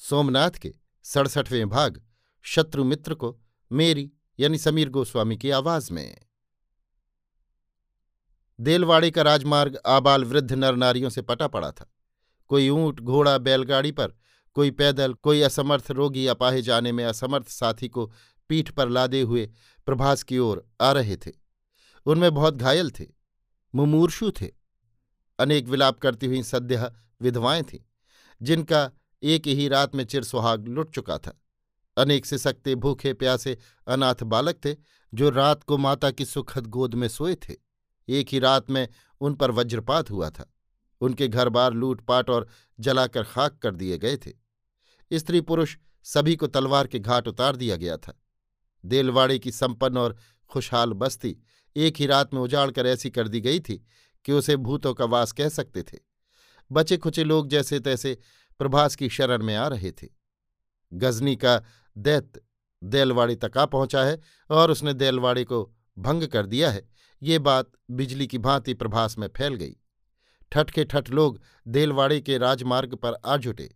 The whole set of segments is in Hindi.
सोमनाथ के सड़सठवें भाग शत्रु मित्र को मेरी यानी समीर गोस्वामी की आवाज़ में। देलवाड़ी का राजमार्ग आबाल वृद्ध नर नारियों से पटा पड़ा था। कोई ऊँट, घोड़ा, बैलगाड़ी पर, कोई पैदल, कोई असमर्थ रोगी अपाहे जाने में असमर्थ साथी को पीठ पर लादे हुए प्रभास की ओर आ रहे थे। उनमें बहुत घायल थे, मुमूर्षु थे। अनेक विलाप करती हुई सद्य विधवाएँ थीं, जिनका एक ही रात में चिर सुहाग लुट चुका था। अनेक सिसकते, भूखे, प्यासे, अनाथ बालक थे, जो रात को माता की सुखद गोद में सोए थे। एक ही रात में उन पर वज्रपात हुआ था। उनके घर बार लूटपाट और जलाकर खाक कर दिए गए थे। स्त्री पुरुष सभी को तलवार के घाट उतार दिया गया था। देलवाड़े की संपन्न और खुशहाल बस्ती एक ही रात में उजाड़ कर ऐसी कर दी गई थी कि उसे भूतों का वास कह सकते थे। बचे खुचे लोग जैसे तैसे प्रभास की शरण में आ रहे थे। गजनी का दैत्य देलवाड़ी तक आ पहुँचा है और उसने देलवाड़ी को भंग कर दिया है। ये बात बिजली की भांति प्रभास में फैल गई। ठट के ठठ लोग देलवाड़ी के राजमार्ग पर आ जुटे।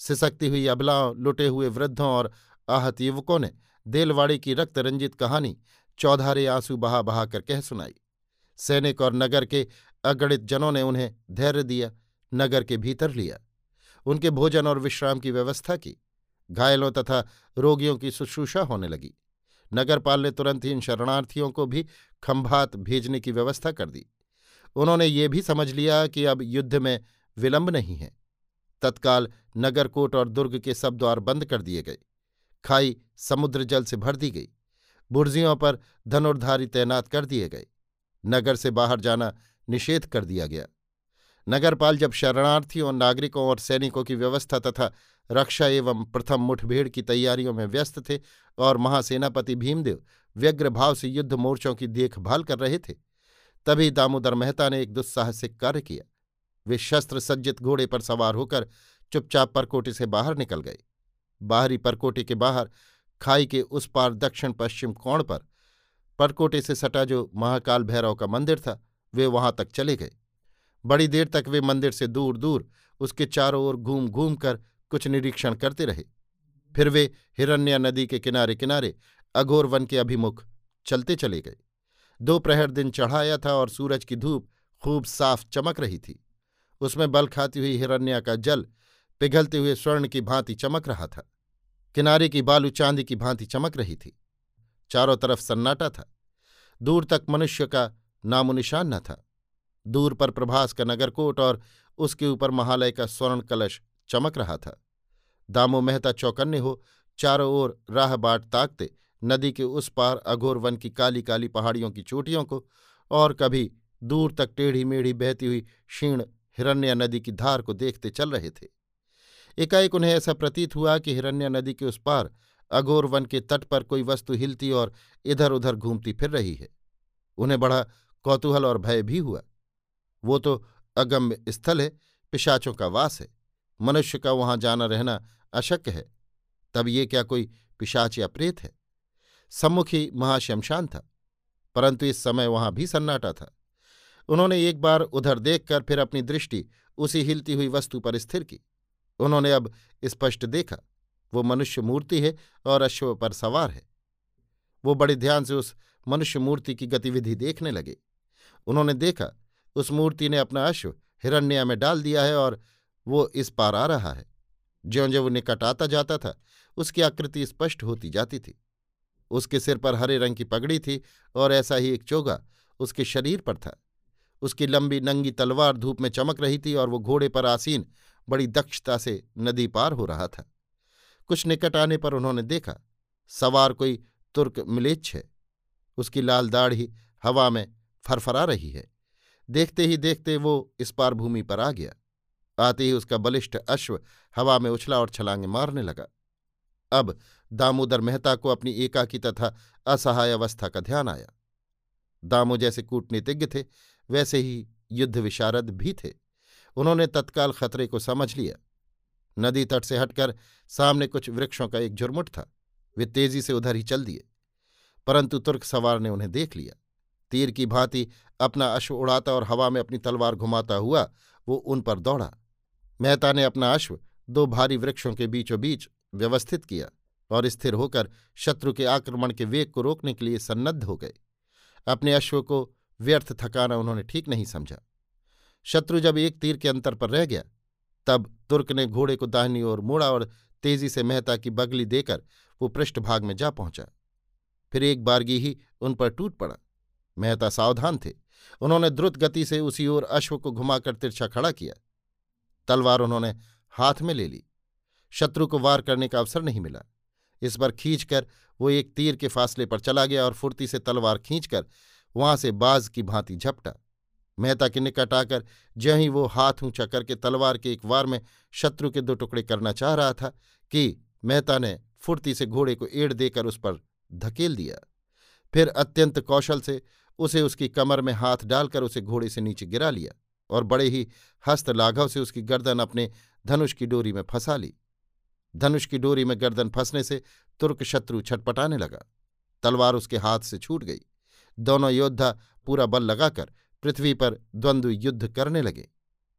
सिसकती हुई अबलाओं लुटे हुए वृद्धों और आहत युवकों ने देलवाड़ी की रक्त रंजित कहानी चौधारे आँसू बहा बहा कर कह सुनाई। सैनिक और नगर के अगणित जनों ने उन्हें धैर्य दिया, नगर के भीतर लिया। उनके भोजन और विश्राम की व्यवस्था की। घायलों तथा रोगियों की शुश्रूषा होने लगी। नगरपाल ने तुरंत ही इन शरणार्थियों को भी खंभात भेजने की व्यवस्था कर दी। उन्होंने ये भी समझ लिया कि अब युद्ध में विलंब नहीं है। तत्काल नगरकोट और दुर्ग के सब द्वार बंद कर दिए गए। खाई समुद्र जल से भर दी गई। बुर्जियों पर धनुर्धारी तैनात कर दिए गए। नगर से बाहर जाना निषेध कर दिया गया। नगरपाल जब शरणार्थियों और नागरिकों और सैनिकों की व्यवस्था तथा रक्षा एवं प्रथम मुठभेड़ की तैयारियों में व्यस्त थे और महासेनापति भीमदेव व्यग्र भाव से युद्ध मोर्चों की देखभाल कर रहे थे, तभी दामोदर मेहता ने एक दुस्साहसिक कार्य किया। वे शस्त्र सज्जित घोड़े पर सवार होकर चुपचाप परकोटे से बाहर निकल गए। बाहरी परकोटे के बाहर खाई के उस पार दक्षिण पश्चिम कोण पर परकोटे से सटा जो महाकाल भैरव का मंदिर था, वे वहाँ तक चले गए। बड़ी देर तक वे मंदिर से दूर दूर उसके चारों ओर घूम घूम कर कुछ निरीक्षण करते रहे। फिर वे हिरण्या नदी के किनारे किनारे अघोर वन के अभिमुख चलते चले गए। दोपहर दिन चढ़ाया था और सूरज की धूप खूब साफ़ चमक रही थी। उसमें बल खाती हुई हिरण्या का जल पिघलते हुए स्वर्ण की भांति चमक रहा था। किनारे की बालू चांदी की भांति चमक रही थी। चारों तरफ़ सन्नाटा था। दूर तक मनुष्य का नामोनिशान न था। दूर पर प्रभास का नगरकोट और उसके ऊपर महालय का स्वर्ण कलश चमक रहा था। दामो मेहता चौकन्ने हो, चारों ओर राह बाट ताकते, नदी के उस पार अघोर वन की काली काली पहाड़ियों की चोटियों को और कभी दूर तक टेढ़ी मेढ़ी बहती हुई क्षीण हिरण्या नदी की धार को देखते चल रहे थे। एकाएक उन्हें ऐसा प्रतीत हुआ कि हिरण्या नदी के उस पार अघोर वन के तट पर कोई वस्तु हिलती और इधर उधर घूमती फिर रही है। उन्हें बड़ा कौतूहल और भय भी हुआ। वो तो अगम्य स्थल है, पिशाचों का वास है। मनुष्य का वहाँ जाना रहना अशक्य है। तब ये क्या कोई पिशाच या प्रेत है? सम्मुखी महाशमशान था, परंतु इस समय वहाँ भी सन्नाटा था। उन्होंने एक बार उधर देखकर फिर अपनी दृष्टि उसी हिलती हुई वस्तु पर स्थिर की। उन्होंने अब स्पष्ट देखा, वो मनुष्य मूर्ति है और अश्व पर सवार है। वो बड़े ध्यान से उस मनुष्य मूर्ति की गतिविधि देखने लगे। उन्होंने देखा उस मूर्ति ने अपना अश्व हिरण्या में डाल दिया है और वो इस पार आ रहा है। ज्यो ज्यों वो निकट आता जाता था, उसकी आकृति स्पष्ट होती जाती थी। उसके सिर पर हरे रंग की पगड़ी थी और ऐसा ही एक चोगा उसके शरीर पर था। उसकी लंबी नंगी तलवार धूप में चमक रही थी और वो घोड़े पर आसीन, बड़ी दक्षता से नदी पार हो रहा था। कुछ निकट आने पर उन्होंने देखा, सवार कोई तुर्क मिलेच्छ है। उसकी लाल दाढ़ी हवा में फरफरा रही है। देखते ही देखते वो इस पार भूमि पर आ गया। आते ही उसका बलिष्ठ अश्व हवा में उछला और छलांगे मारने लगा। अब दामोदर मेहता को अपनी एकाकी तथा असहाय अवस्था का ध्यान आया। दामो जैसे कूटनीतिज्ञ थे, वैसे ही युद्ध विशारद भी थे। उन्होंने तत्काल खतरे को समझ लिया। नदी तट से हटकर सामने कुछ वृक्षों का एक झुरमुट था। वे तेज़ी से उधर ही चल दिए, परंतु तुर्क सवार ने उन्हें देख लिया। तीर की भांति अपना अश्व उड़ाता और हवा में अपनी तलवार घुमाता हुआ वो उन पर दौड़ा। मेहता ने अपना अश्व दो भारी वृक्षों के बीचों बीच व्यवस्थित किया और स्थिर होकर शत्रु के आक्रमण के वेग को रोकने के लिए सन्नद्ध हो गए। अपने अश्व को व्यर्थ थकाना उन्होंने ठीक नहीं समझा। शत्रु जब एक तीर के अंतर पर रह गया, तब तुर्क ने घोड़े को दाहिनी ओर मोड़ा और तेज़ी से मेहता की बगली देकर वो पृष्ठभाग में जा पहुँचा। फिर एक बारगी ही उन पर टूट पड़ा। मेहता सावधान थे। उन्होंने द्रुत गति से उसी ओर अश्व को घुमाकर तिरछा खड़ा किया। तलवार उन्होंने हाथ में ले ली। शत्रु को वार करने का अवसर नहीं मिला। इस पर खींचकर वो एक तीर के फासले पर चला गया और फुर्ती से तलवार खींचकर वहाँ से बाज की भांति झपटा। मेहता के निकट आकर ज्यों ही वो हाथ ऊँचा करके तलवार के एक वार में शत्रु के दो टुकड़े करना चाह रहा था कि मेहता ने फुर्ती से घोड़े को एड़ देकर उस पर धकेल दिया। फिर अत्यंत कौशल से उसे उसकी कमर में हाथ डालकर उसे घोड़े से नीचे गिरा लिया और बड़े ही हस्त लाघव से उसकी गर्दन अपने धनुष की डोरी में फंसा ली। धनुष की डोरी में गर्दन फंसने से तुर्क शत्रु छटपटाने लगा। तलवार उसके हाथ से छूट गई। दोनों योद्धा पूरा बल लगाकर पृथ्वी पर द्वंद्व युद्ध करने लगे,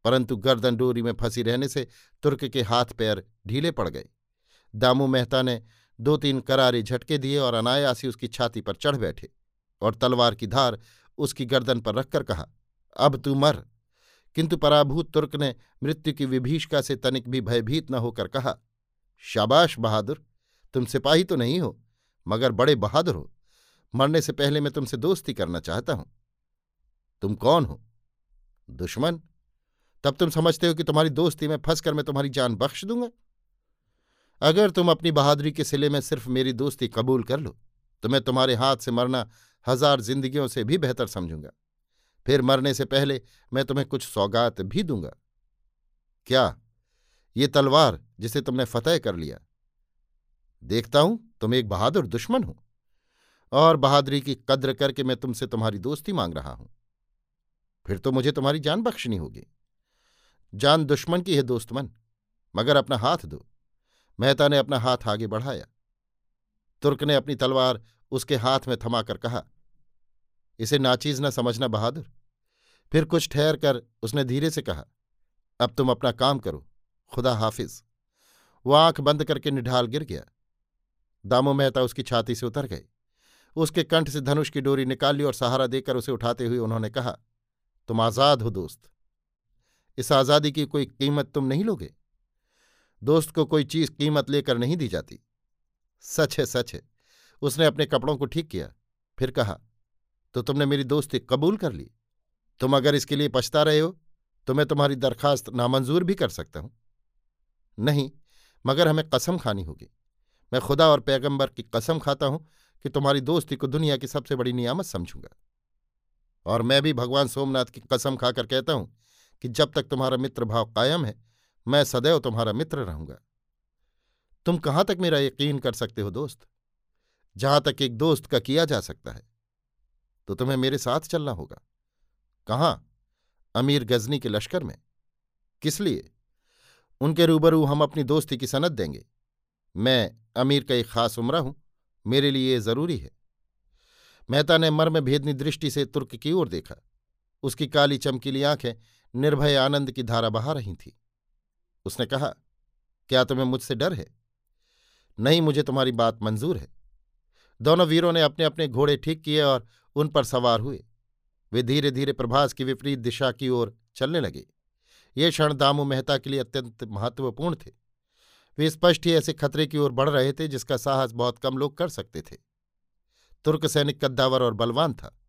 परंतु गर्दन डोरी में फंसी रहने से तुर्क के हाथ पैर ढीले पड़ गए। दामू मेहता ने दो तीन करारे झटके दिए और अनायासी उसकी छाती पर चढ़ बैठे। और तलवार की धार उसकी गर्दन पर रखकर कहा, अब तू मर। किंतु पराभूत तुर्क ने मृत्यु की विभीषका से तनिक भी भयभीत न होकर कहा, शाबाश बहादुर, तुम सिपाही तो नहीं हो, मगर बड़े बहादुर हो। मरने से पहले मैं तुमसे दोस्ती करना चाहता हूँ। तुम कौन हो? दुश्मन। तब तुम समझते हो कि तुम्हारी दोस्ती में फंसकर मैं तुम्हारी जान बख्श दूँगा। अगर तुम अपनी बहादुरी के सिले में सिर्फ़ मेरी दोस्ती कबूल कर लो तो मैं तुम्हारे हाथ से मरना हज़ार जिंदगियों से भी बेहतर समझूँगा। फिर मरने से पहले मैं तुम्हें कुछ सौगात भी दूँगा। क्या? ये तलवार जिसे तुमने फतेह कर लिया। देखता हूँ, तुम एक बहादुर दुश्मन हो और बहादुरी की कद्र करके मैं तुमसे तुम्हारी दोस्ती मांग रहा हूँ। फिर तो मुझे तुम्हारी जान बख्शनी होगी। जान दुश्मन की है दोस्तमन मगर अपना हाथ दो। मेहता ने अपना हाथ आगे बढ़ाया। तुर्क ने अपनी तलवार उसके हाथ में थमाकर कहा, इसे नाचीज न समझना बहादुर। फिर कुछ ठहर कर उसने धीरे से कहा, अब तुम अपना काम करो, खुदा हाफिज। वो आँख बंद करके निढाल गिर गया। दामो मेहता उसकी छाती से उतर गए उसके कंठ से धनुष की डोरी निकाल ली और सहारा देकर उसे उठाते हुए उन्होंने कहा, तुम आज़ाद हो दोस्त। इस आज़ादी की कोई कीमत तुम नहीं लोगे। दोस्त को कोई चीज़ कीमत लेकर नहीं दी जाती। सच है सच है। उसने अपने कपड़ों को ठीक किया। फिर कहा तो तुमने मेरी दोस्ती कबूल कर ली? तुम अगर इसके लिए पछता रहे हो तो मैं तुम्हारी दरखास्त नामंजूर भी कर सकता हूँ। नहीं, मगर हमें कसम खानी होगी। मैं खुदा और पैगंबर की कसम खाता हूँ कि तुम्हारी दोस्ती को दुनिया की सबसे बड़ी नियामत समझूँगा। और मैं भी भगवान सोमनाथ की कसम खाकर कहता हूँ कि जब तक तुम्हारा मित्र भाव कायम है, मैं सदैव तुम्हारा मित्र रहूँगा। तुम कहाँ तक मेरा यकीन कर सकते हो दोस्त? जहाँ तक एक दोस्त का किया जा सकता है। तो तुम्हें मेरे साथ चलना होगा। कहाँ? अमीर गजनी के लश्कर में। किस लिए? उनके रूबरू हम अपनी दोस्ती की सनद देंगे। मैं अमीर का एक खास उम्र हूँ। मेरे लिए ये ज़रूरी है। मेहता ने मर्म भेदनी दृष्टि से तुर्क की ओर देखा। उसकी काली चमकीली आँखें निर्भय आनंद की धारा बहा रही थीं। उसने कहा, क्या तुम्हें मुझसे डर है? नहीं, मुझे तुम्हारी बात मंजूर है। दोनों वीरों ने अपने अपने घोड़े ठीक किए और उन पर सवार हुए। वे धीरे धीरे प्रभास की विपरीत दिशा की ओर चलने लगे। ये क्षण दामू मेहता के लिए अत्यंत महत्वपूर्ण थे। वे स्पष्ट ही ऐसे खतरे की ओर बढ़ रहे थे जिसका साहस बहुत कम लोग कर सकते थे। तुर्क सैनिक कद्दावर और बलवान था।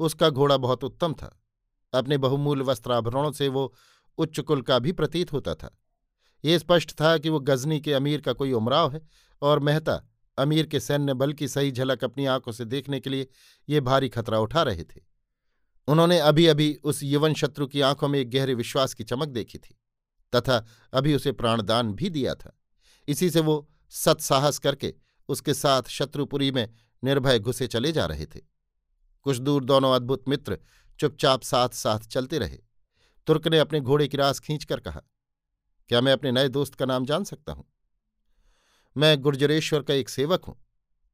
उसका घोड़ा बहुत उत्तम था। अपने बहुमूल्य वस्त्राभरणों से वो उच्च कुल का भी प्रतीत होता था। ये स्पष्ट था कि वो गजनी के अमीर का कोई उमराव है और मेहता अमीर के सैन्य बल की सही झलक अपनी आँखों से देखने के लिए ये भारी खतरा उठा रहे थे। उन्होंने अभी अभी उस यवन शत्रु की आँखों में एक गहरे विश्वास की चमक देखी थी, तथा अभी उसे प्राणदान भी दिया था। इसी से वो सत्साहस करके उसके साथ शत्रुपुरी में निर्भय घुसे चले जा रहे थे। कुछ दूर दोनों अद्भुत मित्र चुपचाप साथ साथ चलते रहे। तुर्क ने अपने घोड़े की रास खींचकर कहा, क्या मैं अपने नए दोस्त का नाम जान सकता हूँ? मैं गुर्जरेश्वर का एक सेवक हूँ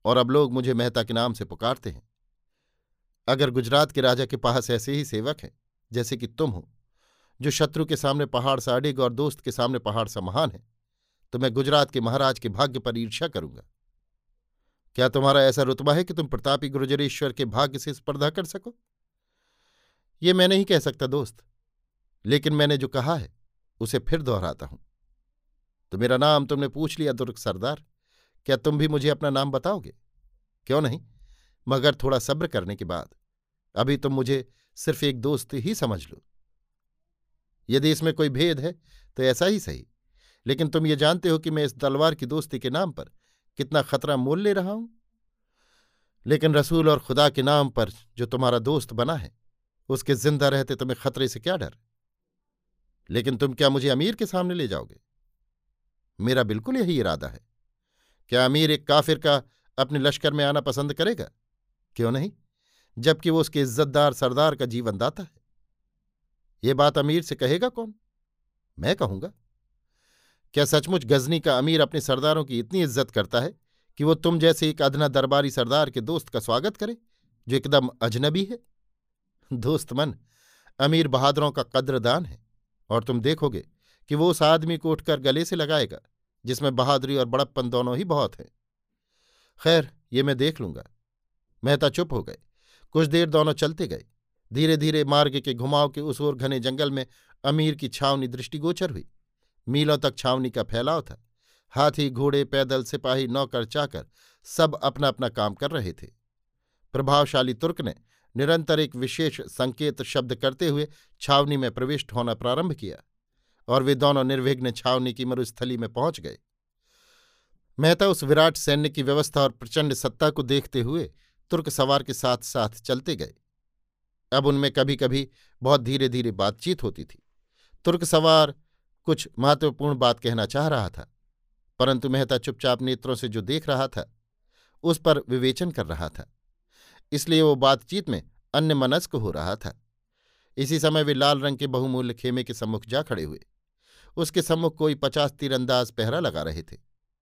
और अब लोग मुझे मेहता के नाम से पुकारते हैं। अगर गुजरात के राजा के पास ऐसे ही सेवक हैं, जैसे कि तुम हो, जो शत्रु के सामने पहाड़ सा अडिग और दोस्त के सामने पहाड़ सा महान है तो मैं गुजरात के महाराज के भाग्य पर ईर्ष्या करूँगा। क्या तुम्हारा ऐसा रुतबा है कि तुम प्रतापी गुर्जरेश्वर के भाग्य से स्पर्धा कर सको? ये मैं नहीं कह सकता, दोस्त, लेकिन मैंने जो कहा है, उसे फिर दोहराता हूँ। तो मेरा नाम तुमने पूछ लिया, दुर्ग सरदार। क्या तुम भी मुझे अपना नाम बताओगे? क्यों नहीं? मगर थोड़ा सब्र करने के बाद। अभी तुम मुझे सिर्फ़ एक दोस्त ही समझ लो। यदि इसमें कोई भेद है तो ऐसा ही सही। लेकिन तुम ये जानते हो कि मैं इस तलवार की दोस्ती के नाम पर कितना खतरा मोल ले रहा हूँ। लेकिन रसूल और खुदा के नाम पर जो तुम्हारा दोस्त बना है, उसके ज़िंदा रहते तुम्हें खतरे से क्या डर? लेकिन तुम क्या मुझे अमीर के सामने ले जाओगे? मेरा बिल्कुल यही इरादा है। क्या अमीर एक काफिर का अपने लश्कर में आना पसंद करेगा? क्यों नहीं? जबकि वो उसके इज्जतदार सरदार का जीवन दाता है। ये बात अमीर से कहेगा कौन? मैं कहूँगा। क्या सचमुच गजनी का अमीर अपने सरदारों की इतनी इज़्ज़त करता है कि वो तुम जैसे एक अधना दरबारी सरदार के दोस्त का स्वागत करे, जो एकदम अजनबी है? दोस्त मन, अमीर बहादुरों का कद्रदान है, और तुम देखोगे कि वो उस आदमी को उठकर गले से लगाएगा। जिसमें बहादुरी और बड़प्पन दोनों ही बहुत हैं। खैर, ये मैं देख लूँगा। मेहता चुप हो गए कुछ देर दोनों चलते गए। धीरे धीरे मार्ग के घुमाव के उस ओर घने जंगल में अमीर की छावनी दृष्टिगोचर हुई। मीलों तक छावनी का फैलाव था। हाथी, घोड़े, पैदल, सिपाही, नौकर, चाकर सब अपना अपना काम कर रहे थे। प्रभावशाली तुर्क ने निरंतर एक विशेष संकेत शब्द करते हुए छावनी में प्रविष्ट होना प्रारंभ किया। और वे दोनों निर्विघ्न छावनी की मरुस्थली में पहुँच गए। मेहता उस विराट सैन्य की व्यवस्था और प्रचंड सत्ता को देखते हुए तुर्क सवार के साथ साथ चलते गए। अब उनमें कभी कभी बहुत धीरे धीरे बातचीत होती थी। तुर्क सवार कुछ महत्वपूर्ण बात कहना चाह रहा था, परंतु मेहता चुपचाप नेत्रों से जो देख रहा था, उस पर विवेचन कर रहा था। इसलिए वो बातचीत में अन्य मनस्क हो रहा था। इसी समय वे लाल रंग के बहुमूल्य खेमे के सम्मुख जा खड़े हुए। उसके सम्मुख कोई पचास तीरंदाज पहरा लगा रहे थे।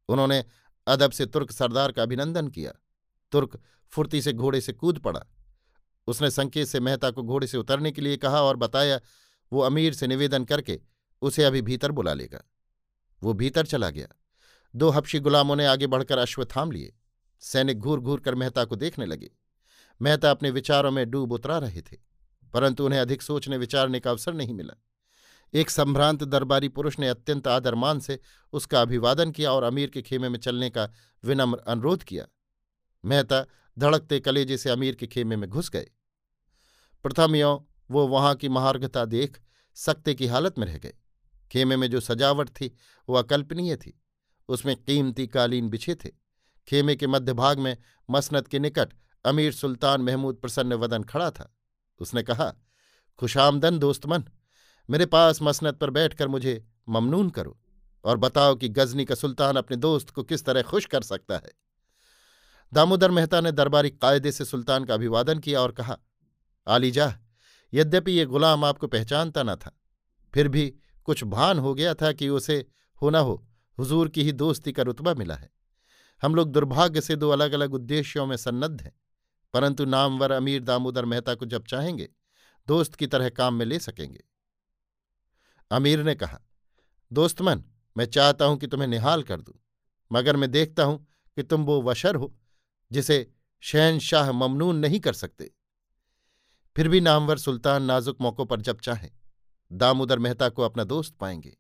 उन्होंने अदब से तुर्क सरदार का अभिनंदन किया। तुर्क फुर्ती से घोड़े से कूद पड़ा। उसने संकेत से मेहता को घोड़े से उतरने के लिए कहा और बताया, वो अमीर से निवेदन करके उसे अभी भीतर बुला लेगा। वो भीतर चला गया। दो हफ्शी गुलामों ने आगे बढ़कर अश्व थाम लिए। सैनिक घूर घूर कर मेहता को देखने लगे। मेहता अपने विचारों में डूब उतरा रहे थे, परंतु उन्हें अधिक सोचने विचारने का अवसर नहीं मिला। एक संभ्रांत दरबारी पुरुष ने अत्यंत आदरमान से उसका अभिवादन किया और अमीर के खेमे में चलने का विनम्र अनुरोध किया। मेहता धड़कते कलेजे से अमीर के खेमे में घुस गए। प्रथम यों वो वहाँ की महार्घता देख सक्ते की हालत में रह गए। खेमे में जो सजावट थी, वो अकल्पनीय थी। उसमें कीमती कालीन बिछे थे। खेमे के मध्य भाग में मसनद के निकट अमीर सुल्तान महमूद प्रसन्न वदन खड़ा था। उसने कहा, खुशामदन दोस्तमन मेरे पास मसनत पर बैठकर मुझे ममनून करो और बताओ कि गजनी का सुल्तान अपने दोस्त को किस तरह खुश कर सकता है। दामोदर मेहता ने दरबारी कायदे से सुल्तान का अभिवादन किया और कहा आलीजाह यद्यपि ये गुलाम आपको पहचानता न था, फिर भी कुछ भान हो गया था कि उसे हो न हो, हुजूर की ही दोस्ती का रुतबा मिला है। हम लोग दुर्भाग्य से दो अलग अलग उद्देश्यों में सन्नद्ध हैं, परंतु नामवर अमीर दामोदर मेहता को जब चाहेंगे, दोस्त की तरह काम में ले सकेंगे। अमीर ने कहा दोस्तमन मैं चाहता हूँ कि तुम्हें निहाल कर दूँ, मगर मैं देखता हूँ कि तुम वो वशर हो, जिसे शहनशाह ममनून नहीं कर सकते। फिर भी नामवर सुल्तान नाजुक मौकों पर जब चाहें, दामोदर मेहता को अपना दोस्त पाएँगे।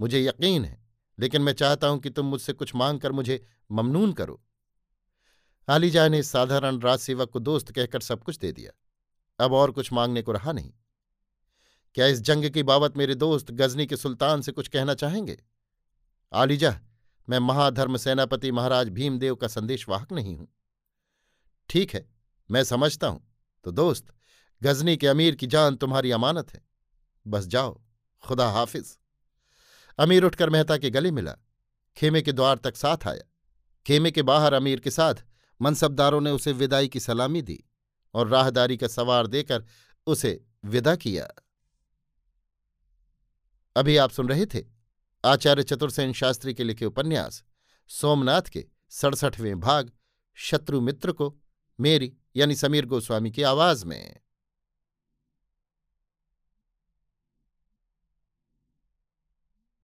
मुझे यकीन है, लेकिन मैं चाहता हूँ कि तुम मुझसे कुछ मांग कर मुझे ममनून करो। आलीजा ने साधारण राज सेवक को दोस्त कहकर सब कुछ दे दिया। अब और कुछ मांगने को रहा नहीं। क्या इस जंग की बाबत मेरे दोस्त गजनी के सुल्तान से कुछ कहना चाहेंगे? आलिजा मैं महाधर्म सेनापति महाराज भीमदेव का संदेशवाहक नहीं हूँ। ठीक है, मैं समझता हूँ। तो दोस्त, गजनी के अमीर की जान तुम्हारी अमानत है। बस जाओ, खुदा हाफिज। अमीर उठकर मेहता के गले मिला। खेमे के द्वार तक साथ आया। खेमे के बाहर अमीर के साथ मनसबदारों ने उसे विदाई की सलामी दी और राहदारी का सवार देकर उसे विदा किया। अभी आप सुन रहे थे आचार्य चतुर्सेन शास्त्री के लिखे उपन्यास, सोमनाथ के सड़सठवें भाग, शत्रु मित्र को, मेरी, यानी समीर गोस्वामी की आवाज़ में।